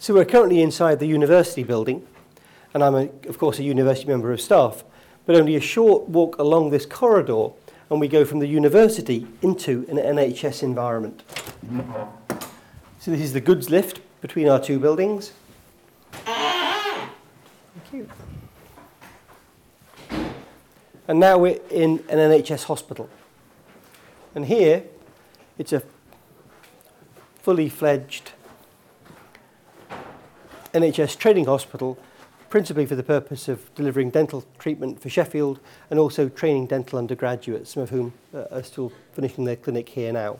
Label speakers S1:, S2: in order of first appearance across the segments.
S1: So we're currently inside the university building, and I'm, a, of course, a university member of staff, but only a short walk along this corridor, and we go from the university into an NHS environment. So this is the goods lift between our two buildings. Thank you. And now we're in an NHS hospital. And here, it's a fully fledged NHS Training Hospital, principally for the purpose of delivering dental treatment for Sheffield and also training dental undergraduates, some of whom uh, are still finishing their clinic here now.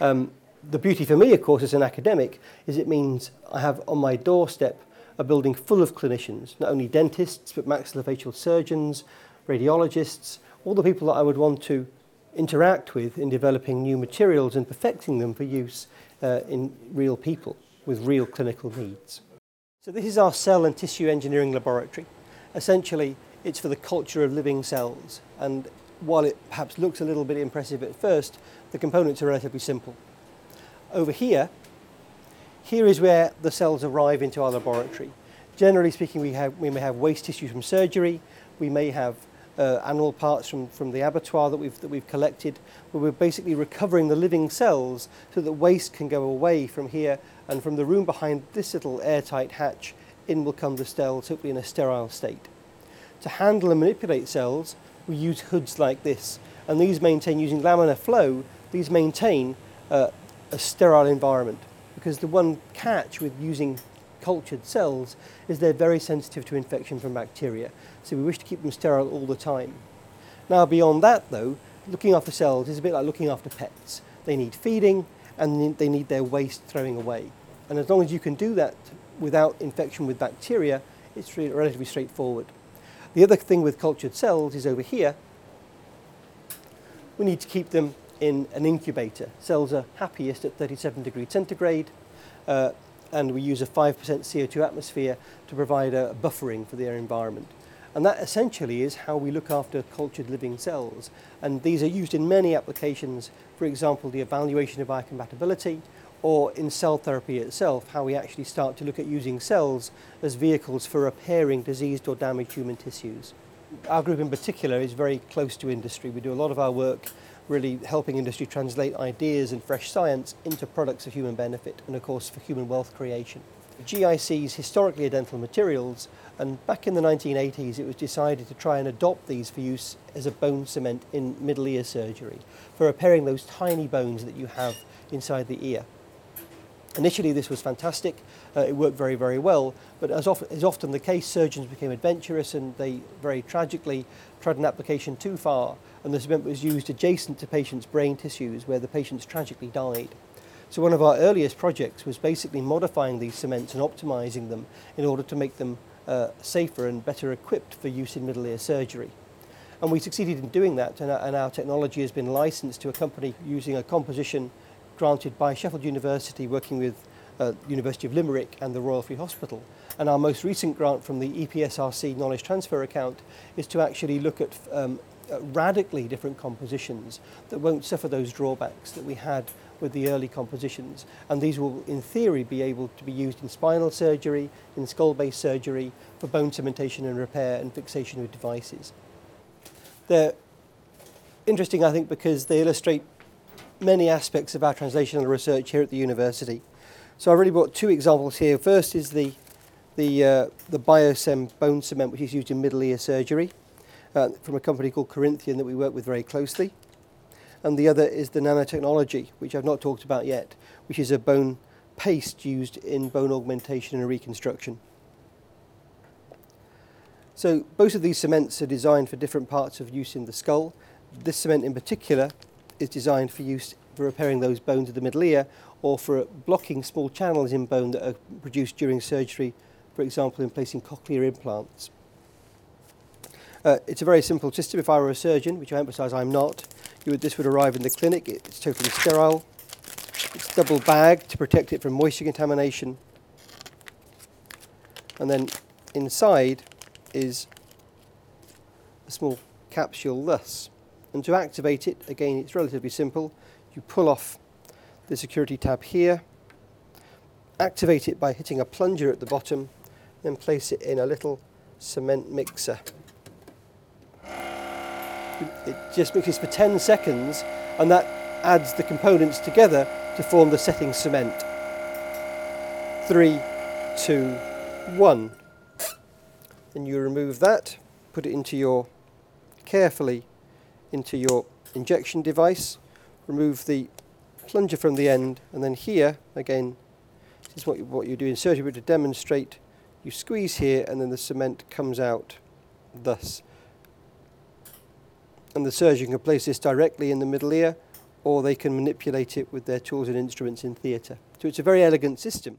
S1: Um, the beauty for me, of course, as an academic, is it means I have on my doorstep a building full of clinicians, not only dentists, but maxillofacial surgeons, radiologists, all the people that I would want to interact with in developing new materials and perfecting them for use uh, in real people with real clinical needs. So this is our cell and tissue engineering laboratory. Essentially, it's for the culture of living cells. And while it perhaps looks a little bit impressive at first, the components are relatively simple. Over here, here is where the cells arrive into our laboratory. Generally speaking, we, have, we may have waste tissue from surgery, we may have uh, animal parts from, from the abattoir that we've, that we've collected, where we're basically recovering the living cells so that waste can go away from here and from the room behind this little airtight hatch in will come the cells, hopefully in a sterile state. To handle and manipulate cells, we use hoods like this, and these maintain, using laminar flow, these maintain uh, a sterile environment. Because the one catch with using cultured cells is they're very sensitive to infection from bacteria. So we wish to keep them sterile all the time. Now beyond that though, looking after cells is a bit like looking after pets. They need feeding and they need their waste throwing away. And as long as you can do that without infection with bacteria, it's relatively straightforward. The other thing with cultured cells is over here, we need to keep them in an incubator. Cells are happiest at 37 degrees centigrade, uh, and we use a 5% CO2 atmosphere to provide a buffering for their environment. And that essentially is how we look after cultured living cells. And these are used in many applications, for example, the evaluation of biocompatibility, or in cell therapy itself, how we actually start to look at using cells as vehicles for repairing diseased or damaged human tissues. Our group in particular is very close to industry. We do a lot of our work really helping industry translate ideas and fresh science into products of human benefit and of course for human wealth creation. GICs historically are dental materials and back in the 1980s it was decided to try and adopt these for use as a bone cement in middle ear surgery for repairing those tiny bones that you have inside the ear. Initially this was fantastic, uh, it worked very very well, but as, of, is often the case surgeons became adventurous and they very tragically tried an application too far and the cement was used adjacent to patients' brain tissues where the patients tragically died. So one of our earliest projects was basically modifying these cements and optimizing them in order to make them uh, safer and better equipped for use in middle ear surgery. And we succeeded in doing that and our, and our technology has been licensed to a company using a composition granted by Sheffield University working with uh, University of Limerick and the Royal Free Hospital. And our most recent grant from the EPSRC knowledge transfer account is to actually look at um, uh, radically different compositions that won't suffer those drawbacks that we had with the early compositions. And these will, in theory, be able to be used in spinal surgery, in skull-based surgery, for bone cementation and repair and fixation with devices. They're interesting, I think, because they illustrate many aspects of our translational research here at the university. So I've really brought two examples here. First is the, the, uh, the Biocem bone cement, which is used in middle ear surgery uh, from a company called Corinthian that we work with very closely. And the other is the nanotechnology, which I've not talked about yet, which is a bone paste used in bone augmentation and reconstruction. So both of these cements are designed for different parts of use in the skull. This cement in particular is designed for use for repairing those bones of the middle ear or for blocking small channels in bone that are produced during surgery, for example in placing cochlear implants. Uh, it's a very simple system. If I were a surgeon, which I emphasise I'm not, would, this would arrive in the clinic. It's totally sterile. It's double bagged to protect it from moisture contamination. And then inside is a small capsule thus. And to activate it, again, it's relatively simple. You pull off the security tab here, activate it by hitting a plunger at the bottom, then place it in a little cement mixer. It just mixes for 10 seconds and that adds the components together to form the setting cement. Three, two, one. Then you remove that, put it into your, carefully into your injection device, remove the plunger from the end, and then here, again, this is what you, what you do in surgery to demonstrate. You squeeze here, and then the cement comes out thus. And the surgeon can place this directly in the middle ear, or they can manipulate it with their tools and instruments in theatre. So it's a very elegant system.